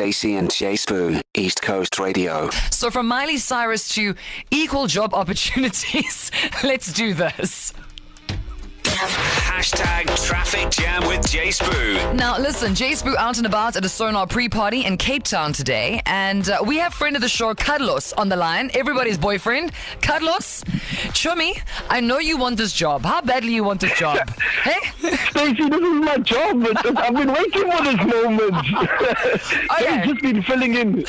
Stacey and Jay Spoo, East Coast Radio. So, from Miley Cyrus to equal job opportunities, let's do this. Hashtag traffic jam with Jay Spoo. Now, listen, Jay Spoo out and about at a Sonar pre party in Cape Town today. And uh, we have friend of the show, Carlos, on the line. Everybody's boyfriend. Carlos, Chummy, I know you want this job. How badly you want this job? hey? Stacey, this is my job. I've been waiting for this moment. Okay. They've just been filling in.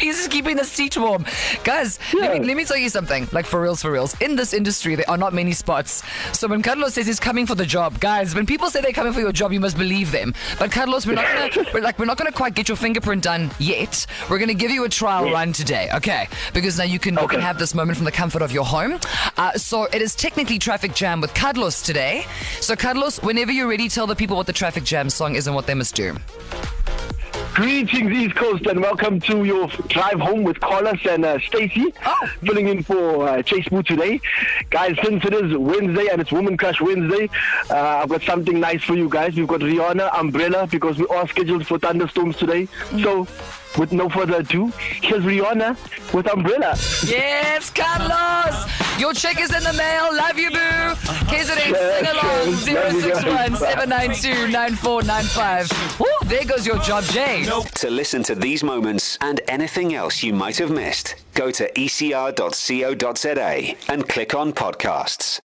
He's just keeping the seat warm. Guys, let, me, let me tell you something. Like, for reals, for reals. In this industry, there are not many spots. So when Carlos says he's coming for the job, guys, when people say they're coming for your job, you must believe them. But Carlos, we're not gonna, we're like, we're not gonna quite get your fingerprint done yet. We're gonna give you a trial run today, okay? Because now you can, you can have this moment from the comfort of your home. Uh, so it is technically traffic jam with Carlos today. So Carlos, whenever you're ready, tell the people what the traffic jam song is and what they must do. Greetings, East Coast, and welcome to your drive home with Carlos and uh, Stacey, Oh. filling in for uh, Jay Spoo today. Guys, since it is Wednesday and it's Woman Crush Wednesday, uh, I've got something nice for you guys. We've got Rihanna Umbrella because we are scheduled for thunderstorms today. So, with no further ado, here's Rihanna with Umbrella. Yes, Carlos! Your check is in the mail. Love you, boo. KZN, Yes, sing along. yes. Love you guys. 061 792 9495. Woo, there goes your job, Jay. To listen to these moments and anything else you might have missed, go to ecr.co.za and click on podcasts.